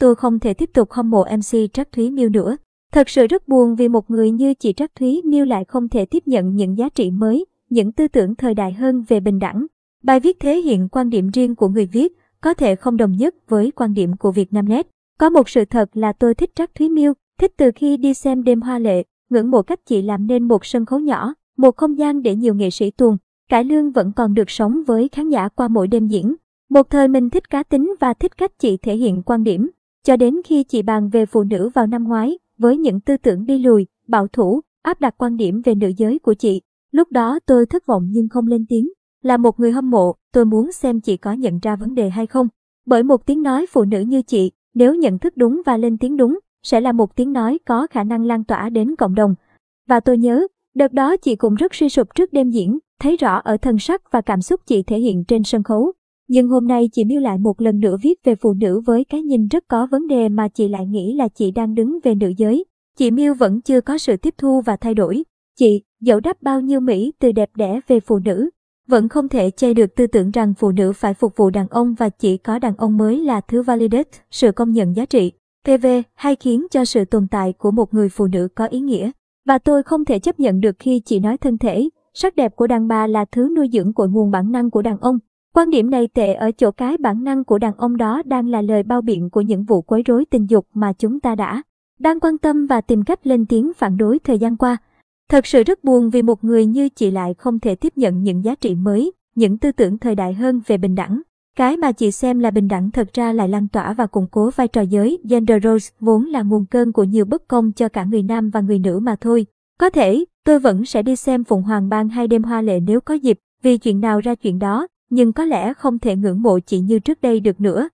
tôi không thể tiếp tục hâm mộ MC trác Thúy Miêu nữa. Thật sự rất buồn vì một người như chị trác Thúy Miêu lại không thể tiếp nhận những giá trị mới, những tư tưởng thời đại hơn về bình đẳng. Bài viết thể hiện quan điểm riêng của người viết, có thể không đồng nhất với quan điểm của Việt Nam Net. Có một sự thật là tôi thích trác Thúy Miêu, thích từ khi đi xem đêm hoa lệ, ngưỡng mộ cách chị làm nên một sân khấu nhỏ, một không gian để nhiều nghệ sĩ tuồng, cải lương vẫn còn được sống với khán giả qua mỗi đêm diễn. Một thời mình thích cá tính và thích cách chị thể hiện quan điểm, cho đến khi chị bàn về phụ nữ vào năm ngoái, với những tư tưởng đi lùi, bảo thủ, áp đặt quan điểm về nữ giới của chị. Lúc đó tôi thất vọng nhưng không lên tiếng. Là một người hâm mộ, tôi muốn xem chị có nhận ra vấn đề hay không. Bởi một tiếng nói phụ nữ như chị, nếu nhận thức đúng và lên tiếng đúng, sẽ là một tiếng nói có khả năng lan tỏa đến cộng đồng. Và tôi nhớ, đợt đó chị cũng rất suy sụp trước đêm diễn, thấy rõ ở thân sắc và cảm xúc chị thể hiện trên sân khấu. Nhưng hôm nay chị miêu lại một lần nữa viết về phụ nữ với cái nhìn rất có vấn đề mà chị lại nghĩ là chị đang đứng về nữ giới. Chị miêu vẫn chưa có sự tiếp thu và thay đổi. Chị, dẫu đắp bao nhiêu Mỹ từ đẹp đẽ về phụ nữ, vẫn không thể che được tư tưởng rằng phụ nữ phải phục vụ đàn ông và chỉ có đàn ông mới là thứ validate, sự công nhận giá trị. PV hay khiến cho sự tồn tại của một người phụ nữ có ý nghĩa. Và tôi không thể chấp nhận được khi chị nói thân thể, sắc đẹp của đàn bà là thứ nuôi dưỡng của nguồn bản năng của đàn ông. Quan điểm này tệ ở chỗ cái bản năng của đàn ông đó đang là lời bao biện của những vụ quấy rối tình dục mà chúng ta đã đang quan tâm và tìm cách lên tiếng phản đối thời gian qua. Thật sự rất buồn vì một người như chị lại không thể tiếp nhận những giá trị mới, những tư tưởng thời đại hơn về bình đẳng. Cái mà chị xem là bình đẳng thật ra lại lan tỏa và củng cố vai trò giới gender roles vốn là nguồn cơn của nhiều bất công cho cả người nam và người nữ mà thôi. Có thể, tôi vẫn sẽ đi xem Phụng Hoàng Bang hay đêm hoa lệ nếu có dịp, vì chuyện nào ra chuyện đó, nhưng có lẽ không thể ngưỡng mộ chị như trước đây được nữa.